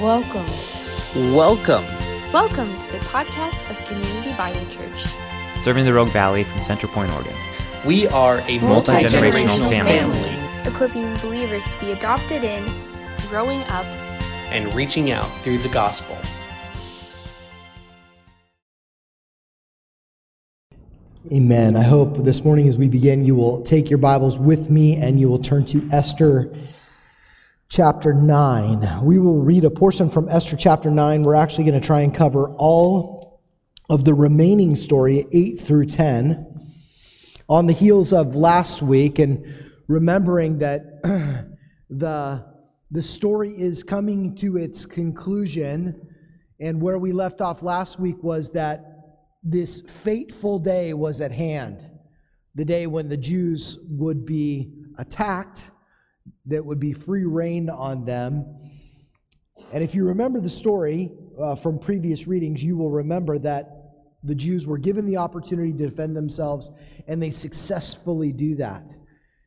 Welcome. Welcome. Welcome to the podcast of Community Bible Church. serving the Rogue Valley from Central Point, Oregon. We are a Multi-generational multi-generational family. family Equipping believers to be adopted in, growing up, and reaching out through the gospel. Amen. I hope this morning as we begin, you will take your Bibles with me and you will turn to Esther chapter 9. We will read a portion from Esther chapter 9. We're actually going to try and cover all of the remaining story, 8 through 10, on the heels of last week and remembering that the, the story is coming to its conclusion. And where we left off last week was that this fateful day was at hand the day when the Jews would be attacked, that would be free reign on them. And if you remember the story uh, from previous readings, you will remember that the Jews were given the opportunity to defend themselves, and they successfully do that.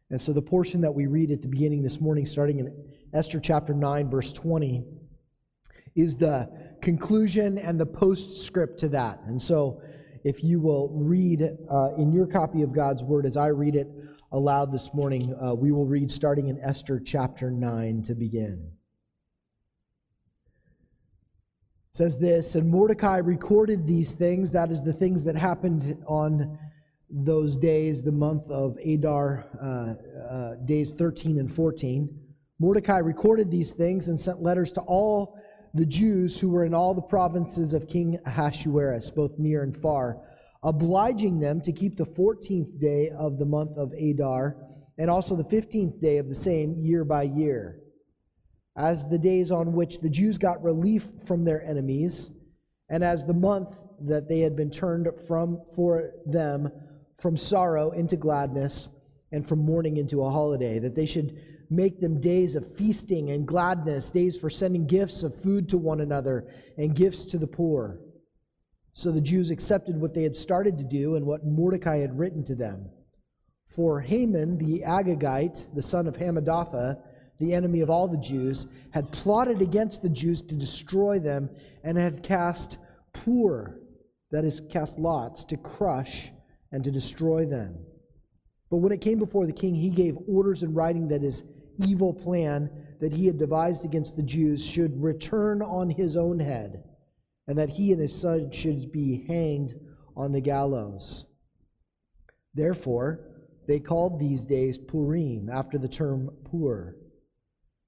And so the portion that we read at the beginning this morning, starting in Esther chapter 9, verse 20, is the conclusion and the postscript to that. And so, if you will read uh, in your copy of God's Word as I read it aloud this morning, uh, we will read starting in Esther chapter 9 to begin. It says this, and Mordecai recorded these things, that is the things that happened on those days, the month of Adar, uh, uh, days 13 and 14. Mordecai recorded these things and sent letters to all the Jews who were in all the provinces of King Ahasuerus, both near and far, obliging them to keep the 14th day of the month of Adar and also the 15th day of the same year by year, as the days on which the Jews got relief from their enemies, and as the month that they had been turned from for them from sorrow into gladness and from mourning into a holiday, that they should make them days of feasting and gladness, days for sending gifts of food to one another and gifts to the poor. So the Jews accepted what they had started to do and what Mordecai had written to them. For Haman the Agagite, the son of Hammedatha, the enemy of all the Jews, had plotted against the Jews to destroy them and had cast Pur, that is, cast lots, to crush and to destroy them. But when it came before the king, he gave orders in writing that his evil plan that he had devised against the Jews should return on his own head, and that he and his son should be hanged on the gallows. Therefore, they called these days Purim, after the term Pur.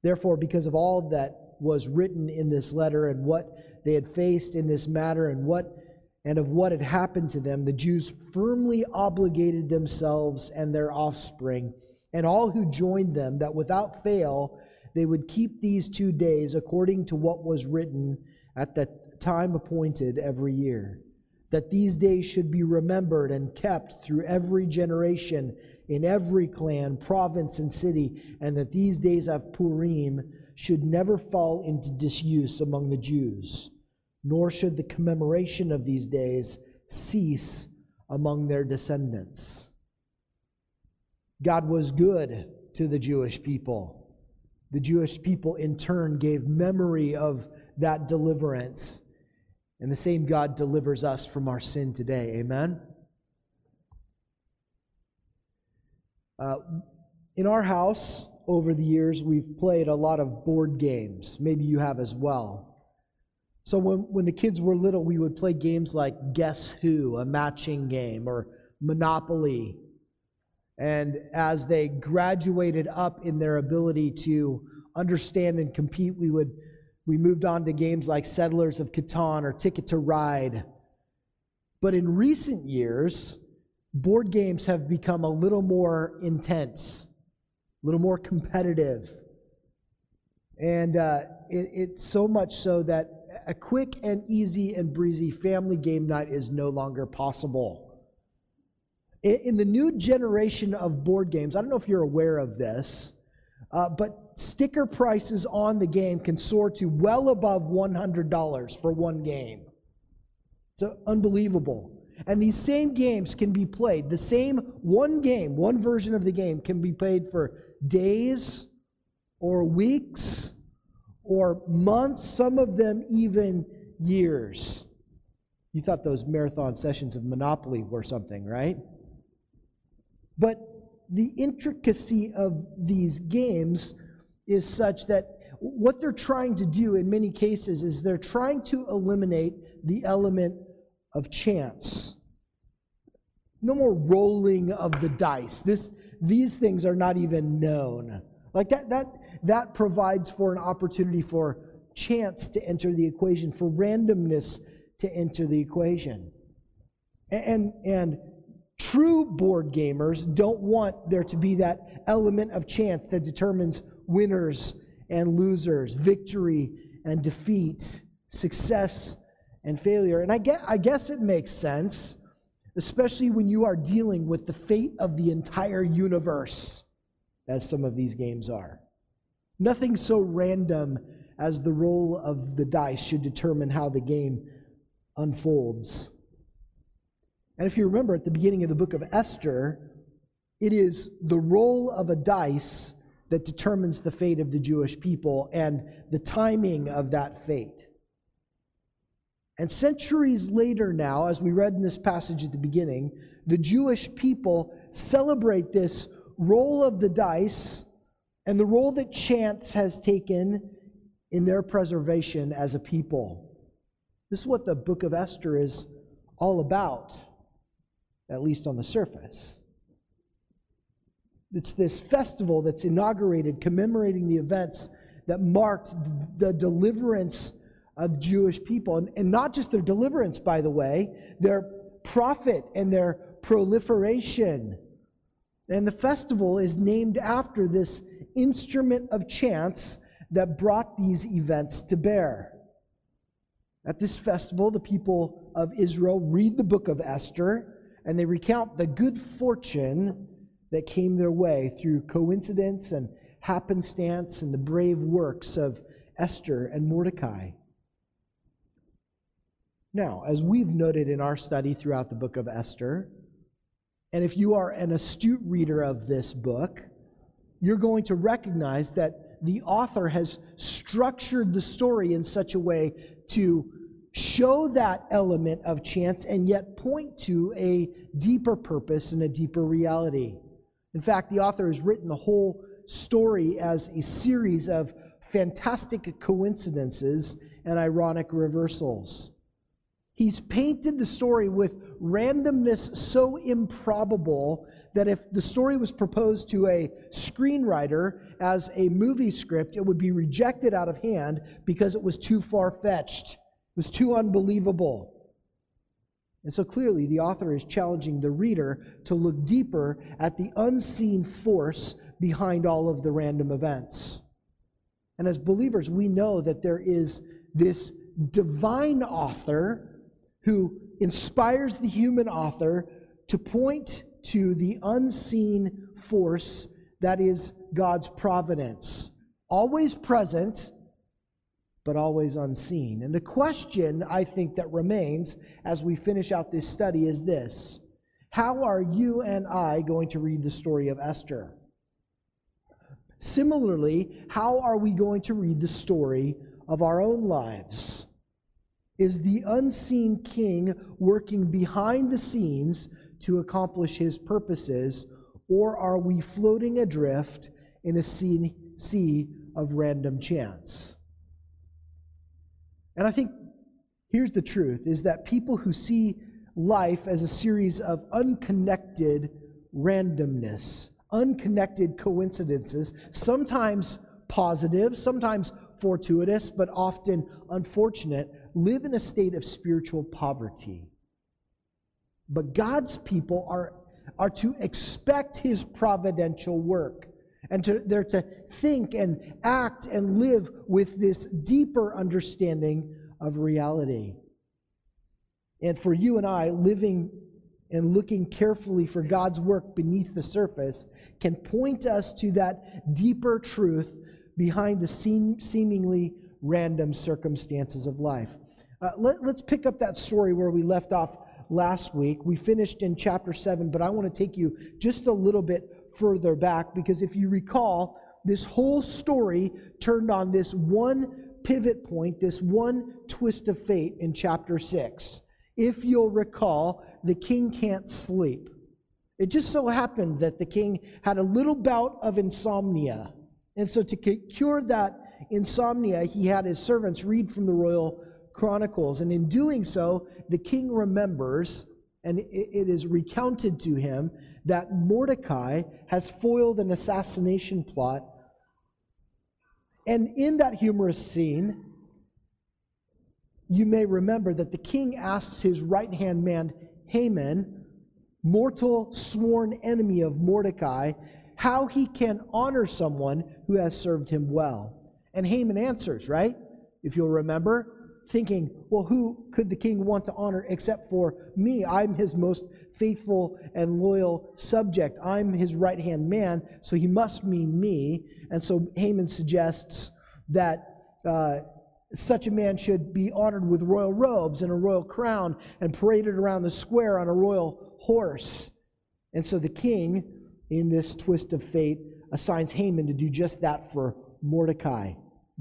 Therefore, because of all that was written in this letter and what they had faced in this matter and what and of what had happened to them, the Jews firmly obligated themselves and their offspring and all who joined them that without fail they would keep these two days according to what was written at the time appointed every year. That these days should be remembered and kept through every generation, in every clan, province, and city, and that these days of Purim should never fall into disuse among the Jews, nor should the commemoration of these days cease among their descendants. God was good to the Jewish people. The Jewish people, in turn, gave memory of that deliverance. And the same God delivers us from our sin today. Amen? Uh, in our house, over the years, we've played a lot of board games. Maybe you have as well. So when, when the kids were little, we would play games like Guess Who, a matching game, or Monopoly, and as they graduated up in their ability to understand and compete, we would we moved on to games like Settlers of Catan or Ticket to Ride. But in recent years, board games have become a little more intense, a little more competitive. And uh, it, it's so much so that a quick and easy and breezy family game night is no longer possible in the new generation of board games, I don't know if you're aware of this, uh, but sticker prices on the game can soar to well above $100 for one game. It's unbelievable. And these same games can be played, the same one game, one version of the game can be played for days or weeks or months, some of them even years. You thought those marathon sessions of Monopoly were something, right? But the intricacy of these games is such that what they're trying to do in many cases is they're trying to eliminate the element of chance. No more rolling of the dice. This, these things are not even known. Like that, that, that provides for an opportunity for chance to enter the equation, for randomness to enter the equation. And, and, and true board gamers don't want there to be that element of chance that determines winners and losers, victory and defeat, success and failure. And I guess, I guess it makes sense, especially when you are dealing with the fate of the entire universe, as some of these games are. Nothing so random as the roll of the dice should determine how the game unfolds. And if you remember at the beginning of the book of Esther, it is the roll of a dice that determines the fate of the Jewish people and the timing of that fate. And centuries later, now, as we read in this passage at the beginning, the Jewish people celebrate this roll of the dice and the role that chance has taken in their preservation as a people. This is what the book of Esther is all about, at least on the surface. It's this festival that's inaugurated commemorating the events that marked the deliverance of Jewish people. And, and not just their deliverance, by the way, their profit and their proliferation. And the festival is named after this instrument of chance that brought these events to bear. At this festival, the people of Israel read the book of Esther and they recount the good fortune that came their way through coincidence and happenstance and the brave works of Esther and Mordecai. Now, as we've noted in our study throughout the book of Esther, and if you are an astute reader of this book, you're going to recognize that the author has structured the story in such a way to show that element of chance and yet point to a deeper purpose and a deeper reality. In fact, the author has written the whole story as a series of fantastic coincidences and ironic reversals. He's painted the story with randomness so improbable that if the story was proposed to a screenwriter as a movie script, it would be rejected out of hand because it was too far fetched, it was too unbelievable. And so clearly, the author is challenging the reader to look deeper at the unseen force behind all of the random events. And as believers, we know that there is this divine author who inspires the human author to point to the unseen force that is God's providence, always present, but always unseen. And the question I think that remains as we finish out this study is this How are you and I going to read the story of Esther? Similarly, how are we going to read the story of our own lives? Is the unseen king working behind the scenes to accomplish his purposes, or are we floating adrift in a sea, sea of random chance? And I think here's the truth is that people who see life as a series of unconnected randomness, unconnected coincidences, sometimes positive, sometimes fortuitous, but often unfortunate, live in a state of spiritual poverty. But God's people are, are to expect his providential work. And to, they're to think and act and live with this deeper understanding of reality. And for you and I, living and looking carefully for God's work beneath the surface can point us to that deeper truth behind the seem, seemingly random circumstances of life. Uh, let, let's pick up that story where we left off last week. We finished in chapter 7, but I want to take you just a little bit further back because if you recall, this whole story turned on this one pivot point, this one twist of fate in chapter 6. If you'll recall, the king can't sleep. It just so happened that the king had a little bout of insomnia. And so, to cure that insomnia, he had his servants read from the royal chronicles. And in doing so, the king remembers, and it is recounted to him, that Mordecai has foiled an assassination plot. And in that humorous scene, you may remember that the king asks his right hand man, Haman, mortal sworn enemy of Mordecai, how he can honor someone who has served him well. And Haman answers, right? If you'll remember, thinking, well, who could the king want to honor except for me? I'm his most faithful and loyal subject. I'm his right hand man, so he must mean me. And so Haman suggests that uh, such a man should be honored with royal robes and a royal crown and paraded around the square on a royal horse. And so the king, in this twist of fate, assigns Haman to do just that for Mordecai,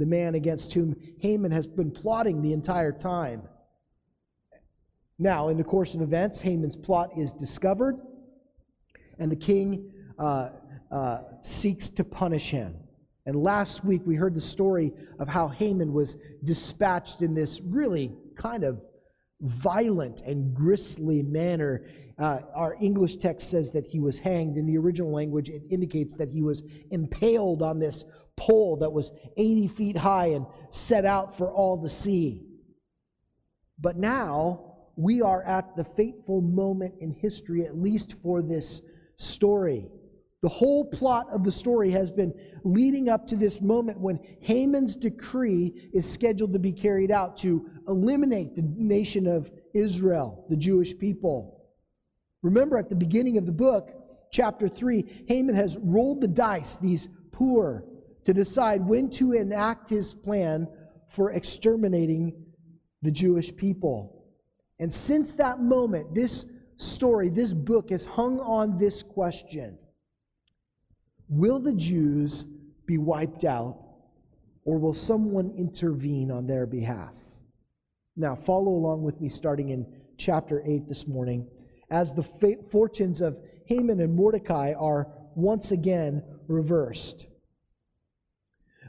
the man against whom Haman has been plotting the entire time. Now, in the course of events, Haman's plot is discovered, and the king uh, uh, seeks to punish him. And last week we heard the story of how Haman was dispatched in this really kind of violent and grisly manner. Uh, our English text says that he was hanged. In the original language, it indicates that he was impaled on this pole that was 80 feet high and set out for all to see. But now we are at the fateful moment in history, at least for this story. The whole plot of the story has been leading up to this moment when Haman's decree is scheduled to be carried out to eliminate the nation of Israel, the Jewish people. Remember, at the beginning of the book, chapter 3, Haman has rolled the dice, these poor, to decide when to enact his plan for exterminating the Jewish people. And since that moment, this story, this book has hung on this question Will the Jews be wiped out, or will someone intervene on their behalf? Now, follow along with me starting in chapter 8 this morning as the fortunes of Haman and Mordecai are once again reversed.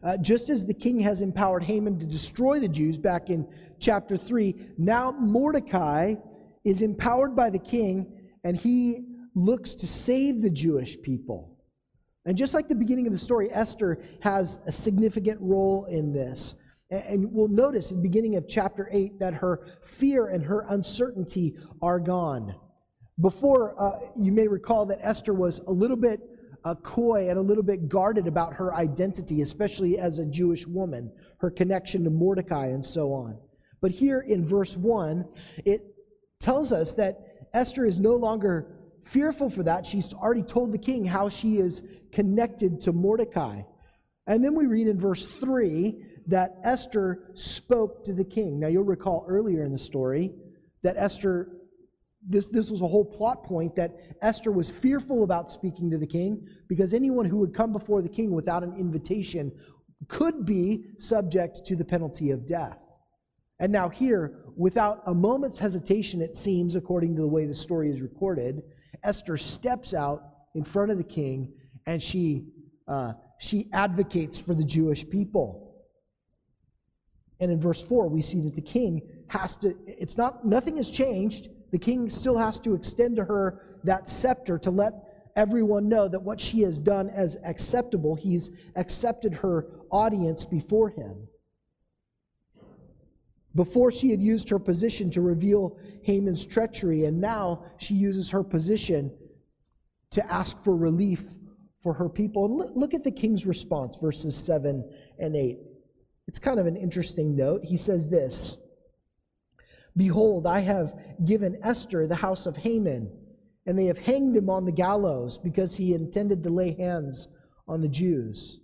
Uh, just as the king has empowered Haman to destroy the Jews back in chapter 3, now Mordecai is empowered by the king and he looks to save the Jewish people. And just like the beginning of the story, Esther has a significant role in this. And we'll notice in the beginning of chapter 8 that her fear and her uncertainty are gone. Before, uh, you may recall that Esther was a little bit uh, coy and a little bit guarded about her identity, especially as a Jewish woman, her connection to Mordecai and so on. But here in verse 1, it tells us that Esther is no longer fearful for that. She's already told the king how she is connected to Mordecai. And then we read in verse 3 that Esther spoke to the king. Now, you'll recall earlier in the story that Esther, this, this was a whole plot point that Esther was fearful about speaking to the king because anyone who would come before the king without an invitation could be subject to the penalty of death. And now, here, without a moment's hesitation, it seems, according to the way the story is recorded, Esther steps out in front of the king and she, uh, she advocates for the Jewish people. And in verse 4, we see that the king has to, it's not, nothing has changed. The king still has to extend to her that scepter to let everyone know that what she has done as acceptable, he's accepted her audience before him. Before she had used her position to reveal Haman's treachery, and now she uses her position to ask for relief for her people. And look at the king's response, verses 7 and 8. It's kind of an interesting note. He says this Behold, I have given Esther the house of Haman, and they have hanged him on the gallows because he intended to lay hands on the Jews.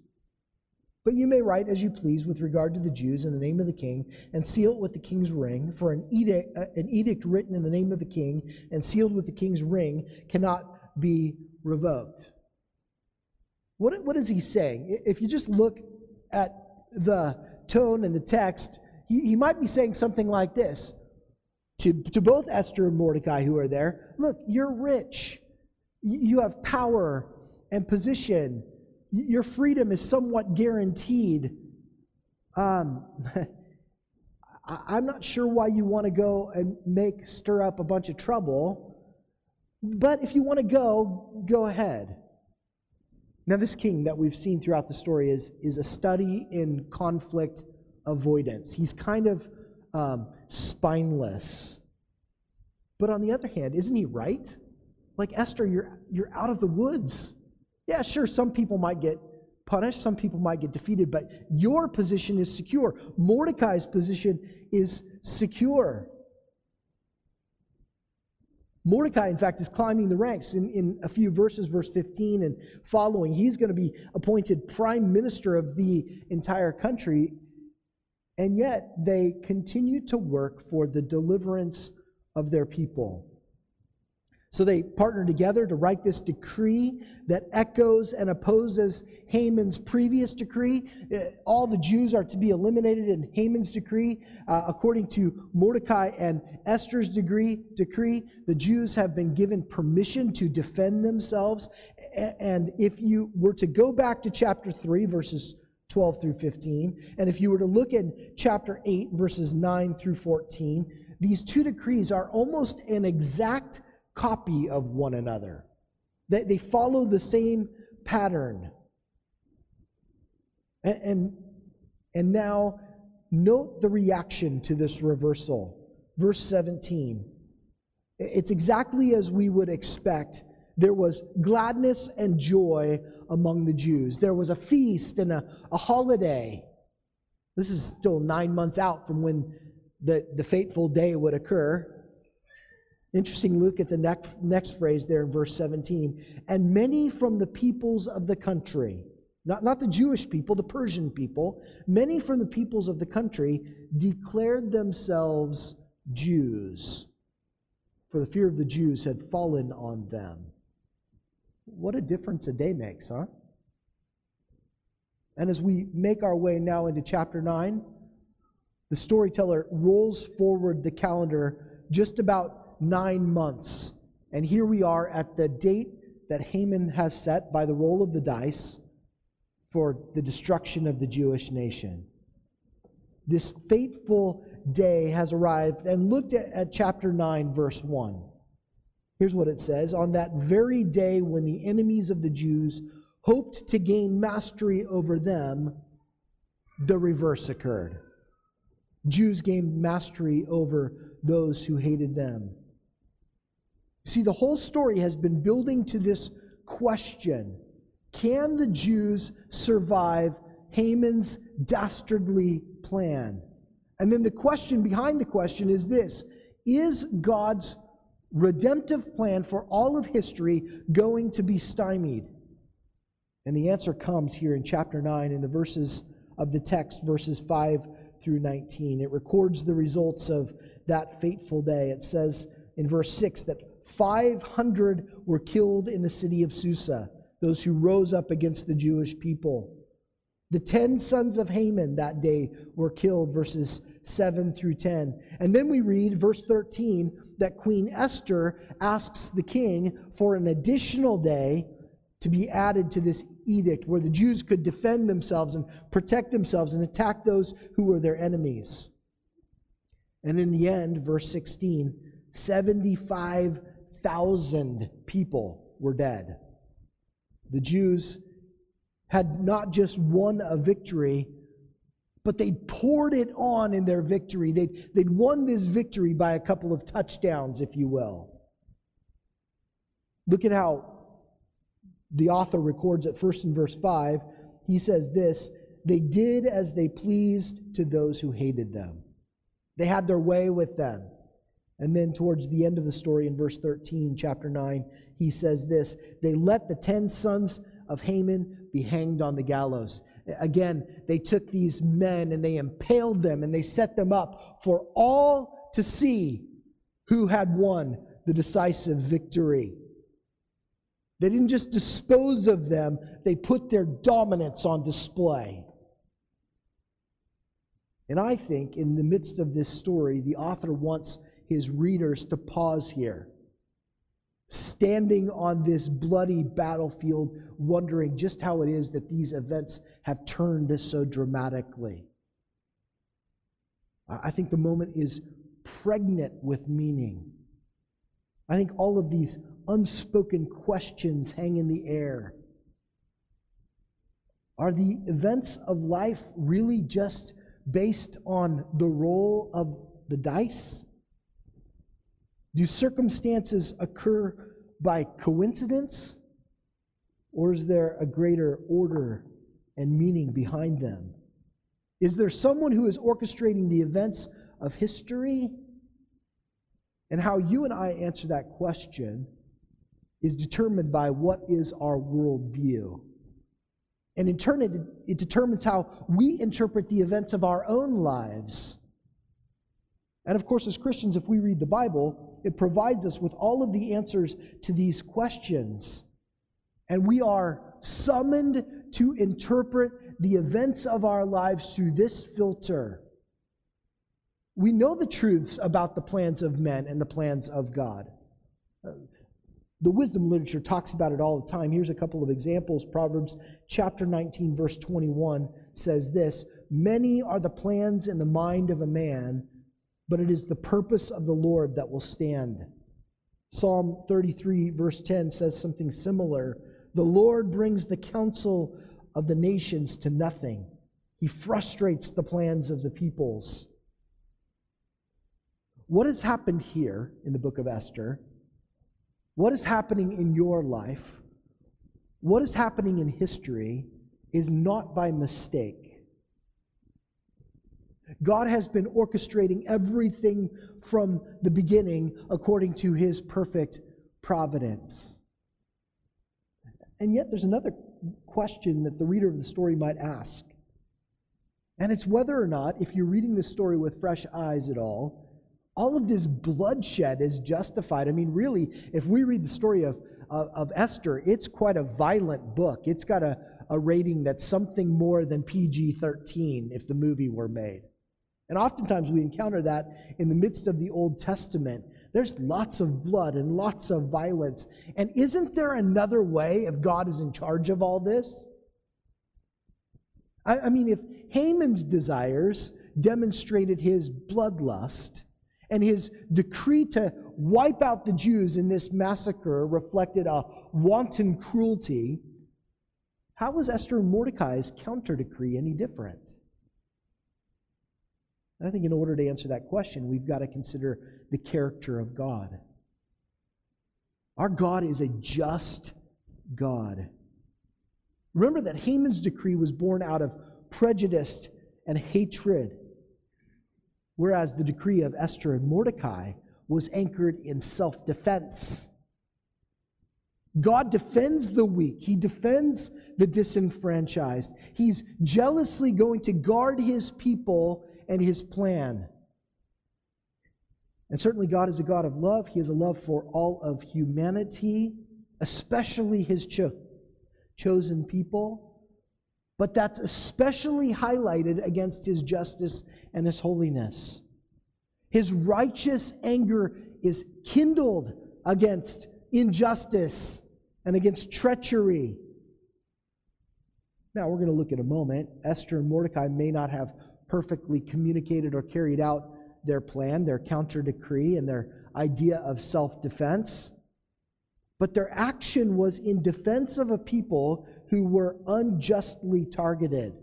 But you may write as you please with regard to the Jews in the name of the king, and seal it with the king's ring. For an edict, an edict written in the name of the king and sealed with the king's ring cannot be revoked. What, what is he saying? If you just look at the tone and the text, he, he might be saying something like this to, to both Esther and Mordecai who are there Look, you're rich, you have power and position, your freedom is somewhat guaranteed. Um, I'm not sure why you want to go and make stir up a bunch of trouble, but if you want to go, go ahead. Now, this king that we've seen throughout the story is, is a study in conflict avoidance. He's kind of um, spineless. But on the other hand, isn't he right? Like Esther, you're, you're out of the woods. Yeah, sure, some people might get punished, some people might get defeated, but your position is secure. Mordecai's position is secure. Mordecai, in fact, is climbing the ranks in, in a few verses, verse 15 and following. He's going to be appointed prime minister of the entire country. And yet, they continue to work for the deliverance of their people. So they partner together to write this decree that echoes and opposes Haman's previous decree. Uh, all the Jews are to be eliminated in Haman's decree. Uh, according to Mordecai and Esther's decree, decree, the Jews have been given permission to defend themselves. And if you were to go back to chapter 3, verses 12 through 15, and if you were to look at chapter 8, verses 9 through 14, these two decrees are almost an exact copy of one another. They, they follow the same pattern. And, and, and now, note the reaction to this reversal. Verse 17. It's exactly as we would expect. There was gladness and joy among the Jews. There was a feast and a, a holiday. This is still nine months out from when the, the fateful day would occur. Interesting look at the next, next phrase there in verse 17. And many from the peoples of the country, not, not the Jewish people, the Persian people, many from the peoples of the country declared themselves Jews, for the fear of the Jews had fallen on them. What a difference a day makes, huh? And as we make our way now into chapter 9, the storyteller rolls forward the calendar just about nine months. And here we are at the date that Haman has set by the roll of the dice for the destruction of the Jewish nation. This fateful day has arrived, and looked at, at chapter 9, verse 1. Here's what it says On that very day when the enemies of the Jews hoped to gain mastery over them, the reverse occurred. Jews gained mastery over those who hated them. See, the whole story has been building to this question Can the Jews survive Haman's dastardly plan? And then the question behind the question is this Is God's redemptive plan for all of history going to be stymied? And the answer comes here in chapter 9 in the verses of the text, verses 5 through 19. It records the results of that fateful day. It says in verse 6 that 500 were killed in the city of Susa, those who rose up against the Jewish people. The 10 sons of Haman that day were killed, verses 7 through 10. And then we read, verse 13, that Queen Esther asks the king for an additional day to be added to this edict where the Jews could defend themselves and protect themselves and attack those who were their enemies. And in the end, verse 16, 75 thousand people were dead. The Jews had not just won a victory, but they poured it on in their victory. They'd, they'd won this victory by a couple of touchdowns, if you will. Look at how the author records it first in verse 5. He says this They did as they pleased to those who hated them, they had their way with them. And then towards the end of the story in verse 13, chapter 9, he says this They let the ten sons of Haman be hanged on the gallows. Again, they took these men and they impaled them and they set them up for all to see who had won the decisive victory. They didn't just dispose of them, they put their dominance on display. And I think in the midst of this story, the author wants his readers to pause here, standing on this bloody battlefield, wondering just how it is that these events have turned so dramatically. I think the moment is pregnant with meaning. I think all of these unspoken questions hang in the air. Are the events of life really just based on the roll of the dice? Do circumstances occur by coincidence? Or is there a greater order and meaning behind them? Is there someone who is orchestrating the events of history? And how you and I answer that question is determined by what is our worldview. And in turn, it, it determines how we interpret the events of our own lives. And of course, as Christians, if we read the Bible, it provides us with all of the answers to these questions. And we are summoned to interpret the events of our lives through this filter. We know the truths about the plans of men and the plans of God. Uh, the wisdom literature talks about it all the time. Here's a couple of examples. Proverbs chapter 19, verse 21 says this Many are the plans in the mind of a man, but it is the purpose of the Lord that will stand. Psalm 33, verse 10 says something similar. The Lord brings the counsel of the nations to nothing, He frustrates the plans of the peoples. What has happened here in the book of Esther what is happening in your life, what is happening in history, is not by mistake. God has been orchestrating everything from the beginning according to his perfect providence. And yet, there's another question that the reader of the story might ask. And it's whether or not, if you're reading this story with fresh eyes at all, all of this bloodshed is justified. I mean, really, if we read the story of, of, of Esther, it's quite a violent book. It's got a, a rating that's something more than PG 13 if the movie were made. And oftentimes we encounter that in the midst of the Old Testament. There's lots of blood and lots of violence. And isn't there another way if God is in charge of all this? I, I mean, if Haman's desires demonstrated his bloodlust, and his decree to wipe out the Jews in this massacre reflected a wanton cruelty. How was Esther and Mordecai's counter decree any different? I think in order to answer that question, we've got to consider the character of God. Our God is a just God. Remember that Haman's decree was born out of prejudice and hatred whereas the decree of Esther and Mordecai was anchored in self defense. God defends the weak. He defends the disenfranchised. He's jealously going to guard his people and his plan. And certainly, God is a God of love. He has a love for all of humanity, especially his cho- chosen people. But that's especially highlighted against his justice and his holiness. His righteous anger is kindled against injustice and against treachery. Now, we're going to look at a moment. Esther and Mordecai may not have perfectly communicated or carried out their plan, their counter decree, and their idea of self defense. But their action was in defense of a people who were unjustly targeted.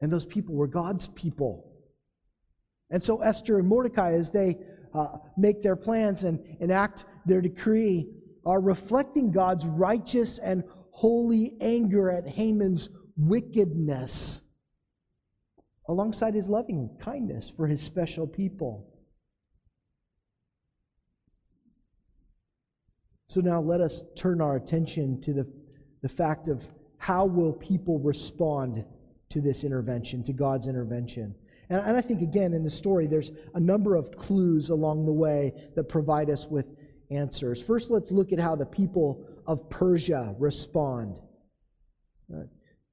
And those people were God's people. And so Esther and Mordecai, as they uh, make their plans and enact their decree, are reflecting God's righteous and holy anger at Haman's wickedness alongside his loving kindness for his special people. So now let us turn our attention to the, the fact of how will people respond to this intervention, to God's intervention. And, and I think, again, in the story, there's a number of clues along the way that provide us with answers. First, let's look at how the people of Persia respond.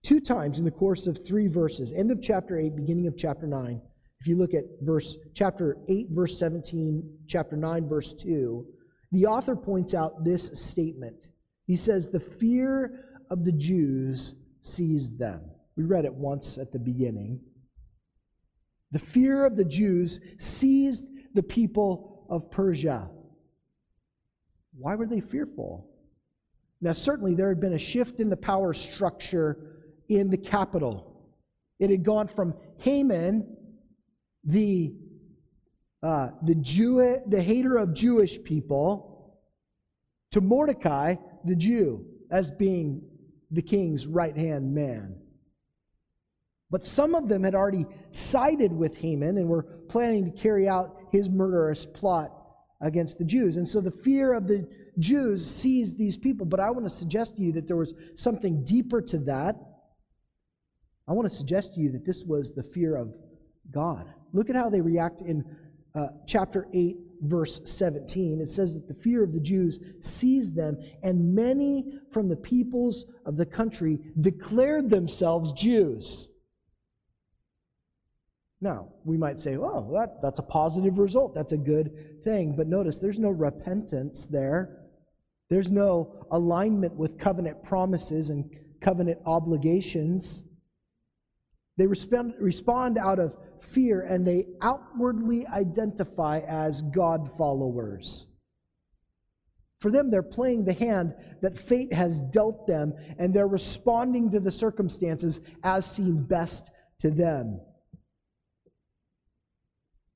Two times in the course of three verses, end of chapter 8, beginning of chapter 9, If you look at verse chapter 8 verse 17, chapter 9 verse 2, the author points out this statement. He says the fear of the Jews seized them. We read it once at the beginning. The fear of the Jews seized the people of Persia. Why were they fearful? Now, certainly there had been a shift in the power structure in the capital. It had gone from Haman, the, uh, the, Jew, the hater of Jewish people, to Mordecai, the Jew, as being the king's right hand man. But some of them had already sided with Haman and were planning to carry out his murderous plot against the Jews. And so the fear of the Jews seized these people. But I want to suggest to you that there was something deeper to that. I want to suggest to you that this was the fear of God. Look at how they react in uh, chapter 8, verse 17. It says that the fear of the Jews seized them, and many from the peoples of the country declared themselves Jews. Now, we might say, oh, that, that's a positive result. That's a good thing. But notice there's no repentance there. There's no alignment with covenant promises and covenant obligations. They respond, respond out of fear and they outwardly identify as God followers. For them, they're playing the hand that fate has dealt them and they're responding to the circumstances as seem best to them.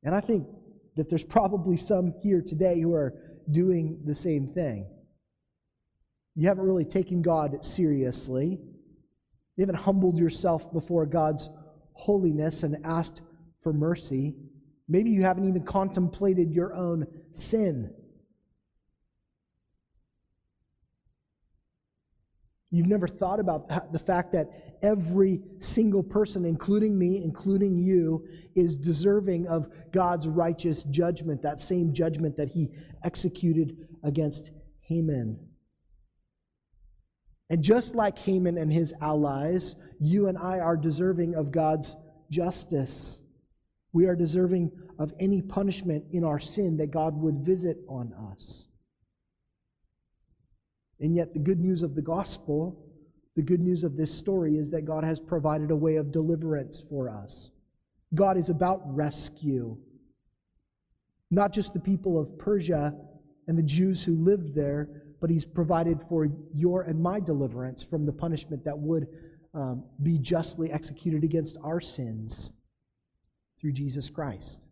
And I think that there's probably some here today who are doing the same thing. You haven't really taken God seriously. You haven't humbled yourself before God's holiness and asked for mercy. Maybe you haven't even contemplated your own sin. You've never thought about the fact that every single person, including me, including you, is deserving of God's righteous judgment, that same judgment that he executed against Haman. And just like Haman and his allies, you and I are deserving of God's justice. We are deserving of any punishment in our sin that God would visit on us. And yet, the good news of the gospel, the good news of this story, is that God has provided a way of deliverance for us. God is about rescue. Not just the people of Persia and the Jews who lived there, but He's provided for your and my deliverance from the punishment that would um, be justly executed against our sins through Jesus Christ.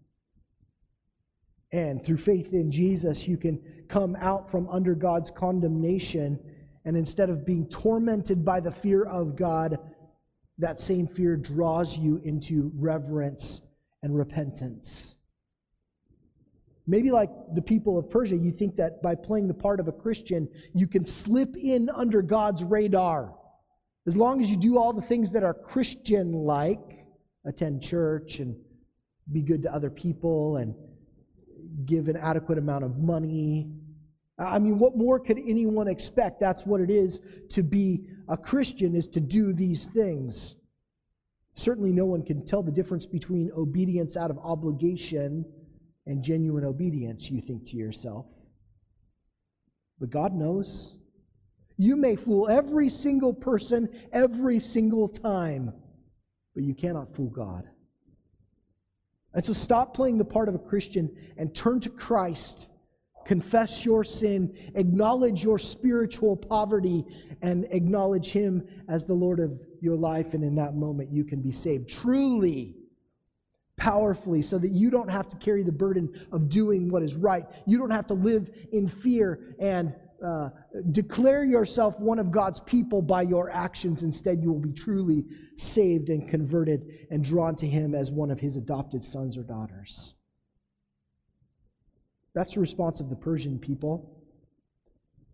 And through faith in Jesus, you can come out from under God's condemnation, and instead of being tormented by the fear of God, that same fear draws you into reverence and repentance. Maybe like the people of Persia, you think that by playing the part of a Christian, you can slip in under God's radar. As long as you do all the things that are Christian like, attend church and be good to other people and give an adequate amount of money. I mean, what more could anyone expect? That's what it is to be a Christian, is to do these things. Certainly, no one can tell the difference between obedience out of obligation and genuine obedience, you think to yourself. But God knows. You may fool every single person every single time, but you cannot fool God. And so stop playing the part of a Christian and turn to Christ. Confess your sin, acknowledge your spiritual poverty, and acknowledge Him as the Lord of your life. And in that moment, you can be saved. Truly, powerfully so that you don't have to carry the burden of doing what is right. You don't have to live in fear and uh, declare yourself one of God's people by your actions. Instead, you will be truly saved and converted and drawn to Him as one of His adopted sons or daughters. That's the response of the Persian people.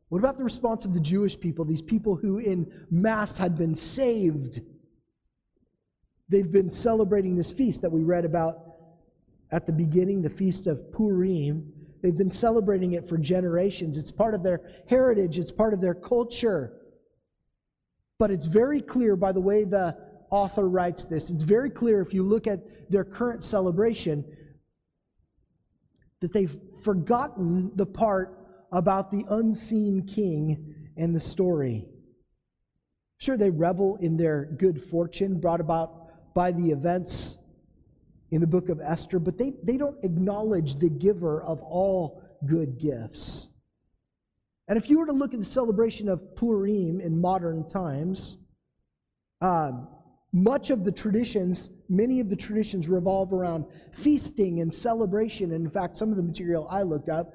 What about the response of the Jewish people, these people who in mass had been saved? They've been celebrating this feast that we read about at the beginning, the feast of Purim. They've been celebrating it for generations. It's part of their heritage, it's part of their culture. But it's very clear by the way the author writes this. It's very clear if you look at their current celebration that they've forgotten the part about the unseen king and the story. Sure, they revel in their good fortune brought about by the events in the book of Esther, but they, they don't acknowledge the giver of all good gifts. And if you were to look at the celebration of Purim in modern times, um, much of the traditions, many of the traditions revolve around feasting and celebration. And in fact, some of the material I looked up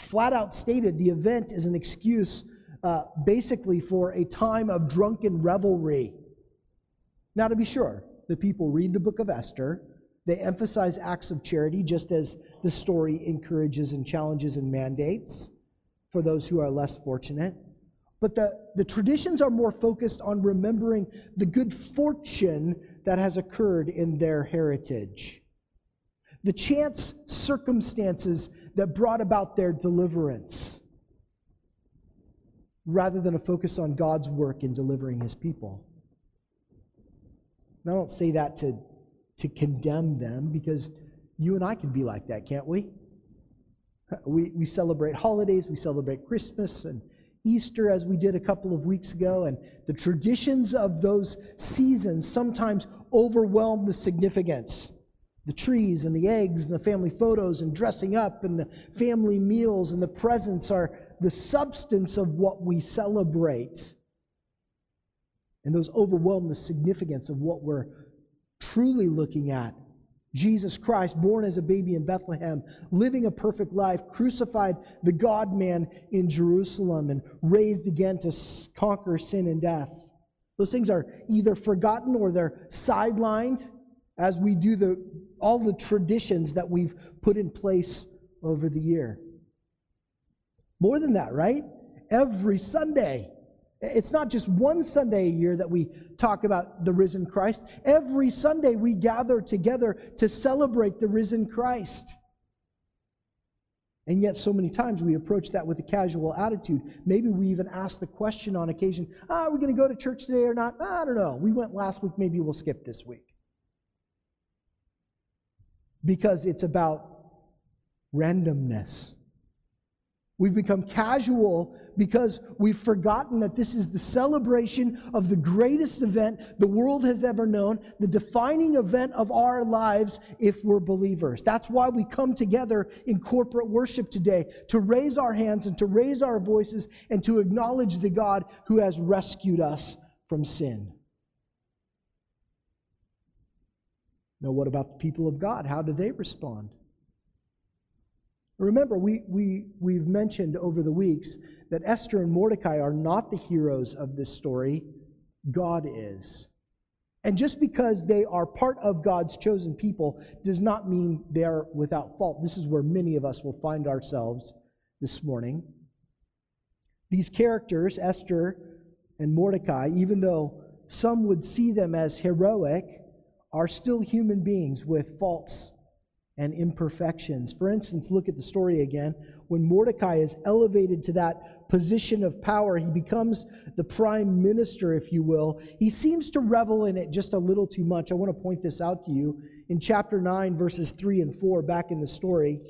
flat out stated the event is an excuse uh, basically for a time of drunken revelry. Now, to be sure, the people read the book of Esther. They emphasize acts of charity, just as the story encourages and challenges and mandates for those who are less fortunate. But the, the traditions are more focused on remembering the good fortune that has occurred in their heritage, the chance circumstances that brought about their deliverance, rather than a focus on God's work in delivering his people. And I don't say that to, to condemn them because you and I can be like that, can't we? We, we celebrate holidays, we celebrate Christmas and Easter as we did a couple of weeks ago, and the traditions of those seasons sometimes overwhelm the significance. The trees and the eggs and the family photos and dressing up and the family meals and the presents are the substance of what we celebrate. And those overwhelm the significance of what we're truly looking at Jesus Christ, born as a baby in Bethlehem, living a perfect life, crucified the God man in Jerusalem, and raised again to conquer sin and death. Those things are either forgotten or they're sidelined as we do the, all the traditions that we've put in place over the year. More than that, right? Every Sunday, it's not just one Sunday a year that we talk about the risen Christ. Every Sunday we gather together to celebrate the risen Christ. And yet, so many times we approach that with a casual attitude. Maybe we even ask the question on occasion, ah, are we going to go to church today or not? I don't know. We went last week, maybe we'll skip this week. Because it's about randomness. We've become casual because we've forgotten that this is the celebration of the greatest event the world has ever known, the defining event of our lives if we're believers. That's why we come together in corporate worship today to raise our hands and to raise our voices and to acknowledge the God who has rescued us from sin. Now, what about the people of God? How do they respond? Remember, we, we, we've mentioned over the weeks that Esther and Mordecai are not the heroes of this story, God is. And just because they are part of God's chosen people does not mean they are without fault. This is where many of us will find ourselves this morning. These characters, Esther and Mordecai, even though some would see them as heroic, are still human beings with faults and imperfections. For instance, look at the story again. When Mordecai is elevated to that position of power, he becomes the prime minister, if you will. He seems to revel in it just a little too much. I want to point this out to you. In chapter 9, verses 3 and 4, back in the story,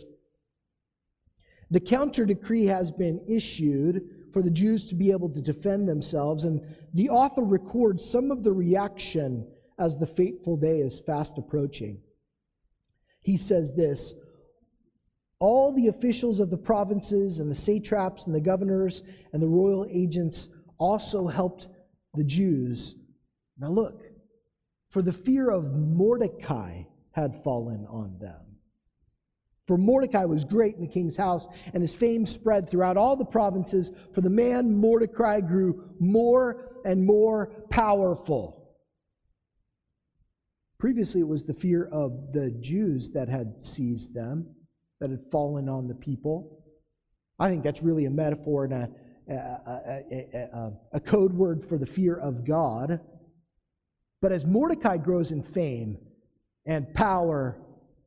the counter decree has been issued for the Jews to be able to defend themselves, and the author records some of the reaction as the fateful day is fast approaching he says this All the officials of the provinces and the satraps and the governors and the royal agents also helped the Jews. Now look, for the fear of Mordecai had fallen on them. For Mordecai was great in the king's house, and his fame spread throughout all the provinces, for the man Mordecai grew more and more powerful. Previously, it was the fear of the Jews that had seized them, that had fallen on the people. I think that's really a metaphor and a, a, a, a, code word for the fear of God. But as Mordecai grows in fame and power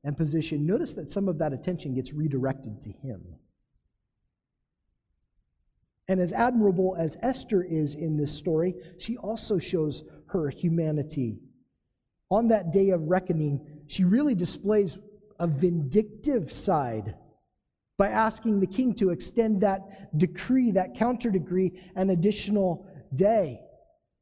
and position, notice that some of that attention gets redirected to him. And as admirable as Esther is in this story, she also shows her humanity. On that day of reckoning, she really displays a vindictive side by asking the king to extend that decree, that counter decree, an additional day.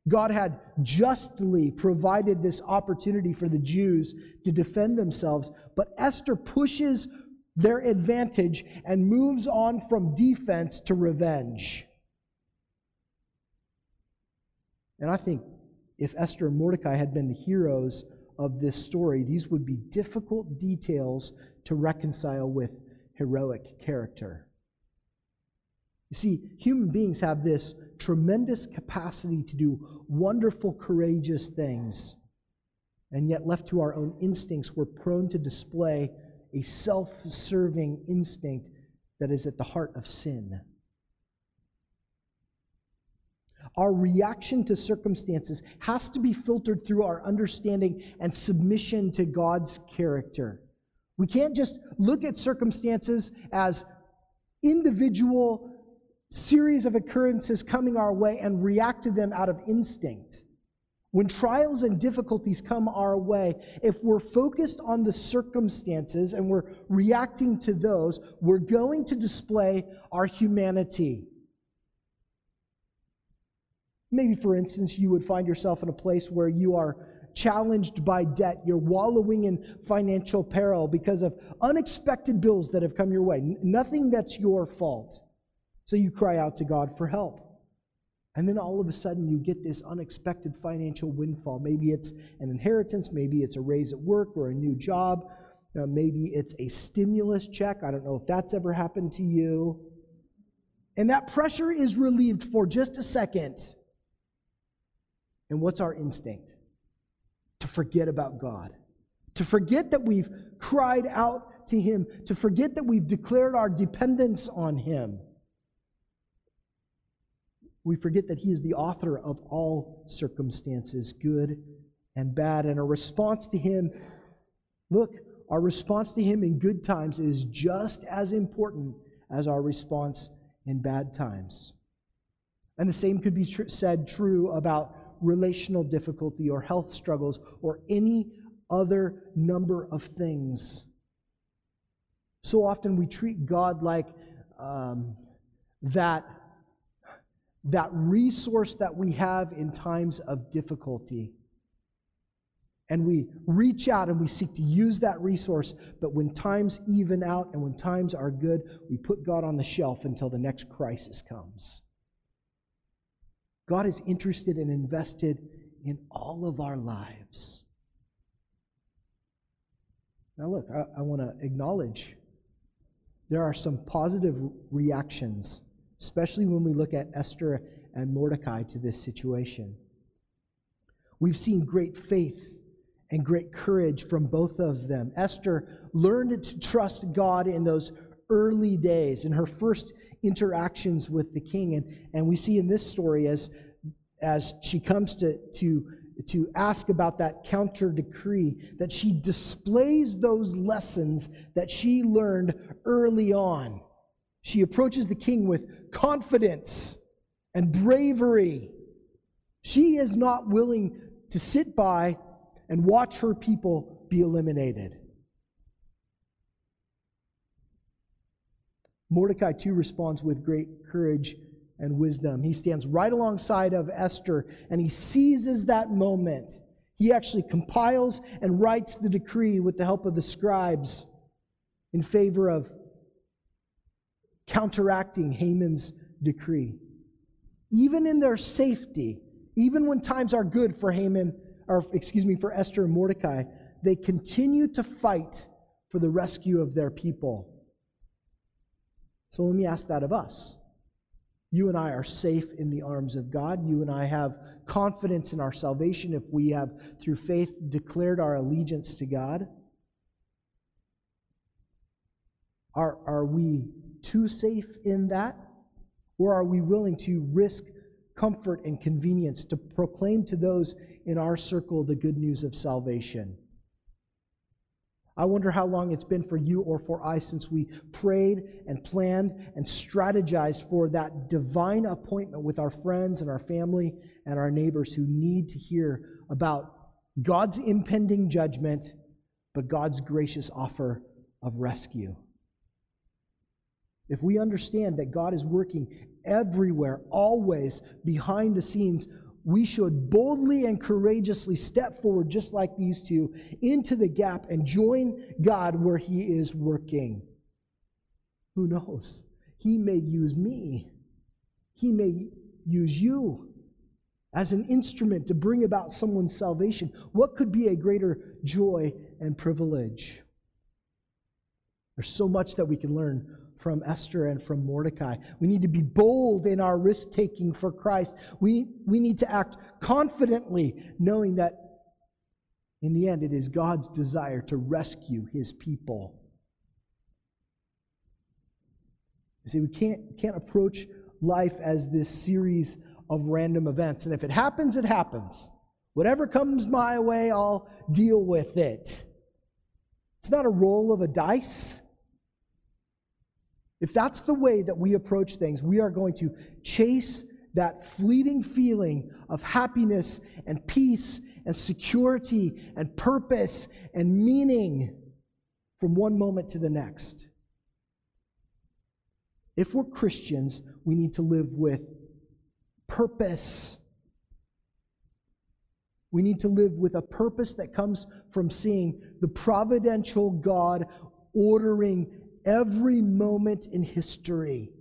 God had justly provided this opportunity for the Jews to defend themselves, but Esther pushes their advantage and moves on from defense to revenge. And I think if Esther and Mordecai had been the heroes of this story, these would be difficult details to reconcile with heroic character. You see, human beings have this tremendous capacity to do wonderful, courageous things. And yet, left to our own instincts, we're prone to display a self serving instinct that is at the heart of sin. Our reaction to circumstances has to be filtered through our understanding and submission to God's character. We can't just look at circumstances as individual series of occurrences coming our way and react to them out of instinct. When trials and difficulties come our way, if we're focused on the circumstances and we're reacting to those, we're going to display our humanity. Maybe, for instance, you would find yourself in a place where you are challenged by debt. You're wallowing in financial peril because of unexpected bills that have come your way. Nothing that's your fault. So you cry out to God for help. And then all of a sudden, you get this unexpected financial windfall. Maybe it's an inheritance, maybe it's a raise at work or a new job, uh, maybe it's a stimulus check. I don't know if that's ever happened to you. And that pressure is relieved for just a second. And what's our instinct? To forget about God, to forget that we've cried out to Him, to forget that we've declared our dependence on Him we forget that He is the author of all circumstances, good and bad. And our response to Him, look, our response to Him in good times is just as important as our response in bad times. And the same could be tr- said true about relational difficulty or health struggles or any other number of things. So often we treat God like um, that that resource that we have in times of difficulty. And we reach out and we seek to use that resource, but when times even out and when times are good, we put God on the shelf until the next crisis comes. God is interested and invested in all of our lives. Now, look, I, I want to acknowledge there are some positive reactions especially when we look at Esther and Mordecai to this situation. We've seen great faith and great courage from both of them. Esther learned to trust God in those early days, in her first interactions with the king. And, and we see in this story as, as she comes to, to, to ask about that counter decree, that she displays those lessons that she learned early on. She approaches the king with confidence and bravery. She is not willing to sit by and watch her people be eliminated. Mordecai too responds with great courage and wisdom. He stands right alongside of Esther and he seizes that moment. He actually compiles and writes the decree with the help of the scribes in favor of counteracting Haman's decree. Even in their safety, even when times are good for Haman, or excuse me, for Esther and Mordecai, they continue to fight for the rescue of their people. So let me ask that of us. You and I are safe in the arms of God. You and I have confidence in our salvation if we have, through faith, declared our allegiance to God. Are, are we too safe in that? Or are we willing to risk comfort and convenience to proclaim to those in our circle the good news of salvation? I wonder how long it's been for you or for I since we prayed and planned and strategized for that divine appointment with our friends and our family and our neighbors who need to hear about God's impending judgment, but God's gracious offer of rescue. If we understand that God is working everywhere, always behind the scenes, we should boldly and courageously step forward, just like these two, into the gap and join God where He is working. Who knows? He may use me, He may use you as an instrument to bring about someone's salvation. What could be a greater joy and privilege? There's so much that we can learn from Esther and from Mordecai. We need to be bold in our risk taking for Christ. We, we need to act confidently, knowing that in the end it is God's desire to rescue his people. You see, we can't, can't approach life as this series of random events. And if it happens, it happens. Whatever comes my way, I'll deal with it. It's not a roll of a dice. If that's the way that we approach things, we are going to chase that fleeting feeling of happiness and peace and security and purpose and meaning from one moment to the next. If we're Christians, we need to live with purpose. We need to live with a purpose that comes from seeing the providential God ordering every moment in history.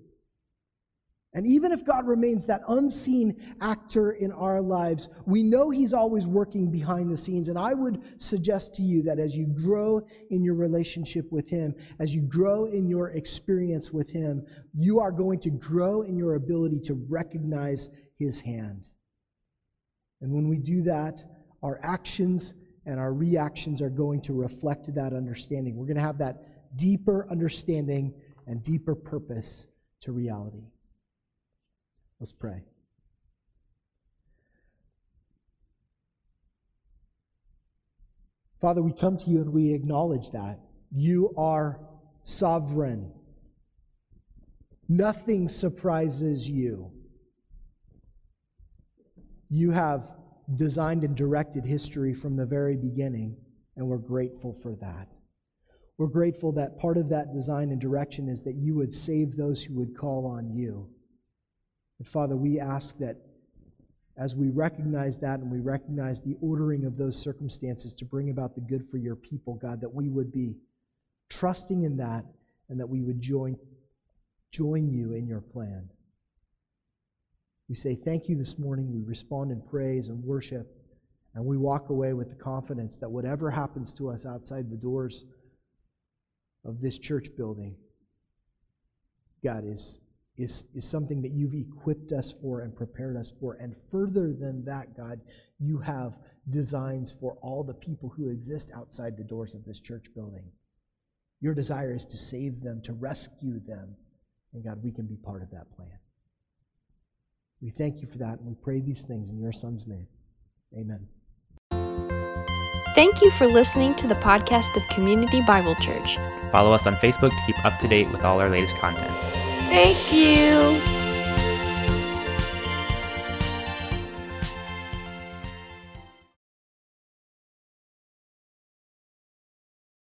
And even if God remains that unseen actor in our lives, we know He's always working behind the scenes. And I would suggest to you that as you grow in your relationship with Him, as you grow in your experience with Him, you are going to grow in your ability to recognize His hand. And when we do that, our actions and our reactions are going to reflect that understanding. We're going to have that deeper understanding and deeper purpose to reality. Let's pray. Father, we come to you and we acknowledge that. You are sovereign. Nothing surprises you. You have designed and directed history from the very beginning, and we're grateful for that. We're grateful that part of that design and direction is that you would save those who would call on you. And Father, we ask that as we recognize that and we recognize the ordering of those circumstances to bring about the good for your people, God, that we would be trusting in that and that we would join, join you in your plan. We say thank you this morning. We respond in praise and worship, and we walk away with the confidence that whatever happens to us outside the doors, of this church building, God, is, is, is something that you've equipped us for and prepared us for. And further than that, God, you have designs for all the people who exist outside the doors of this church building. Your desire is to save them, to rescue them. And God, we can be part of that plan. We thank you for that, and we pray these things in your Son's name. Amen. Thank you for listening to the podcast of Community Bible Church. Follow us on Facebook to keep up to date with all our latest content. Thank you.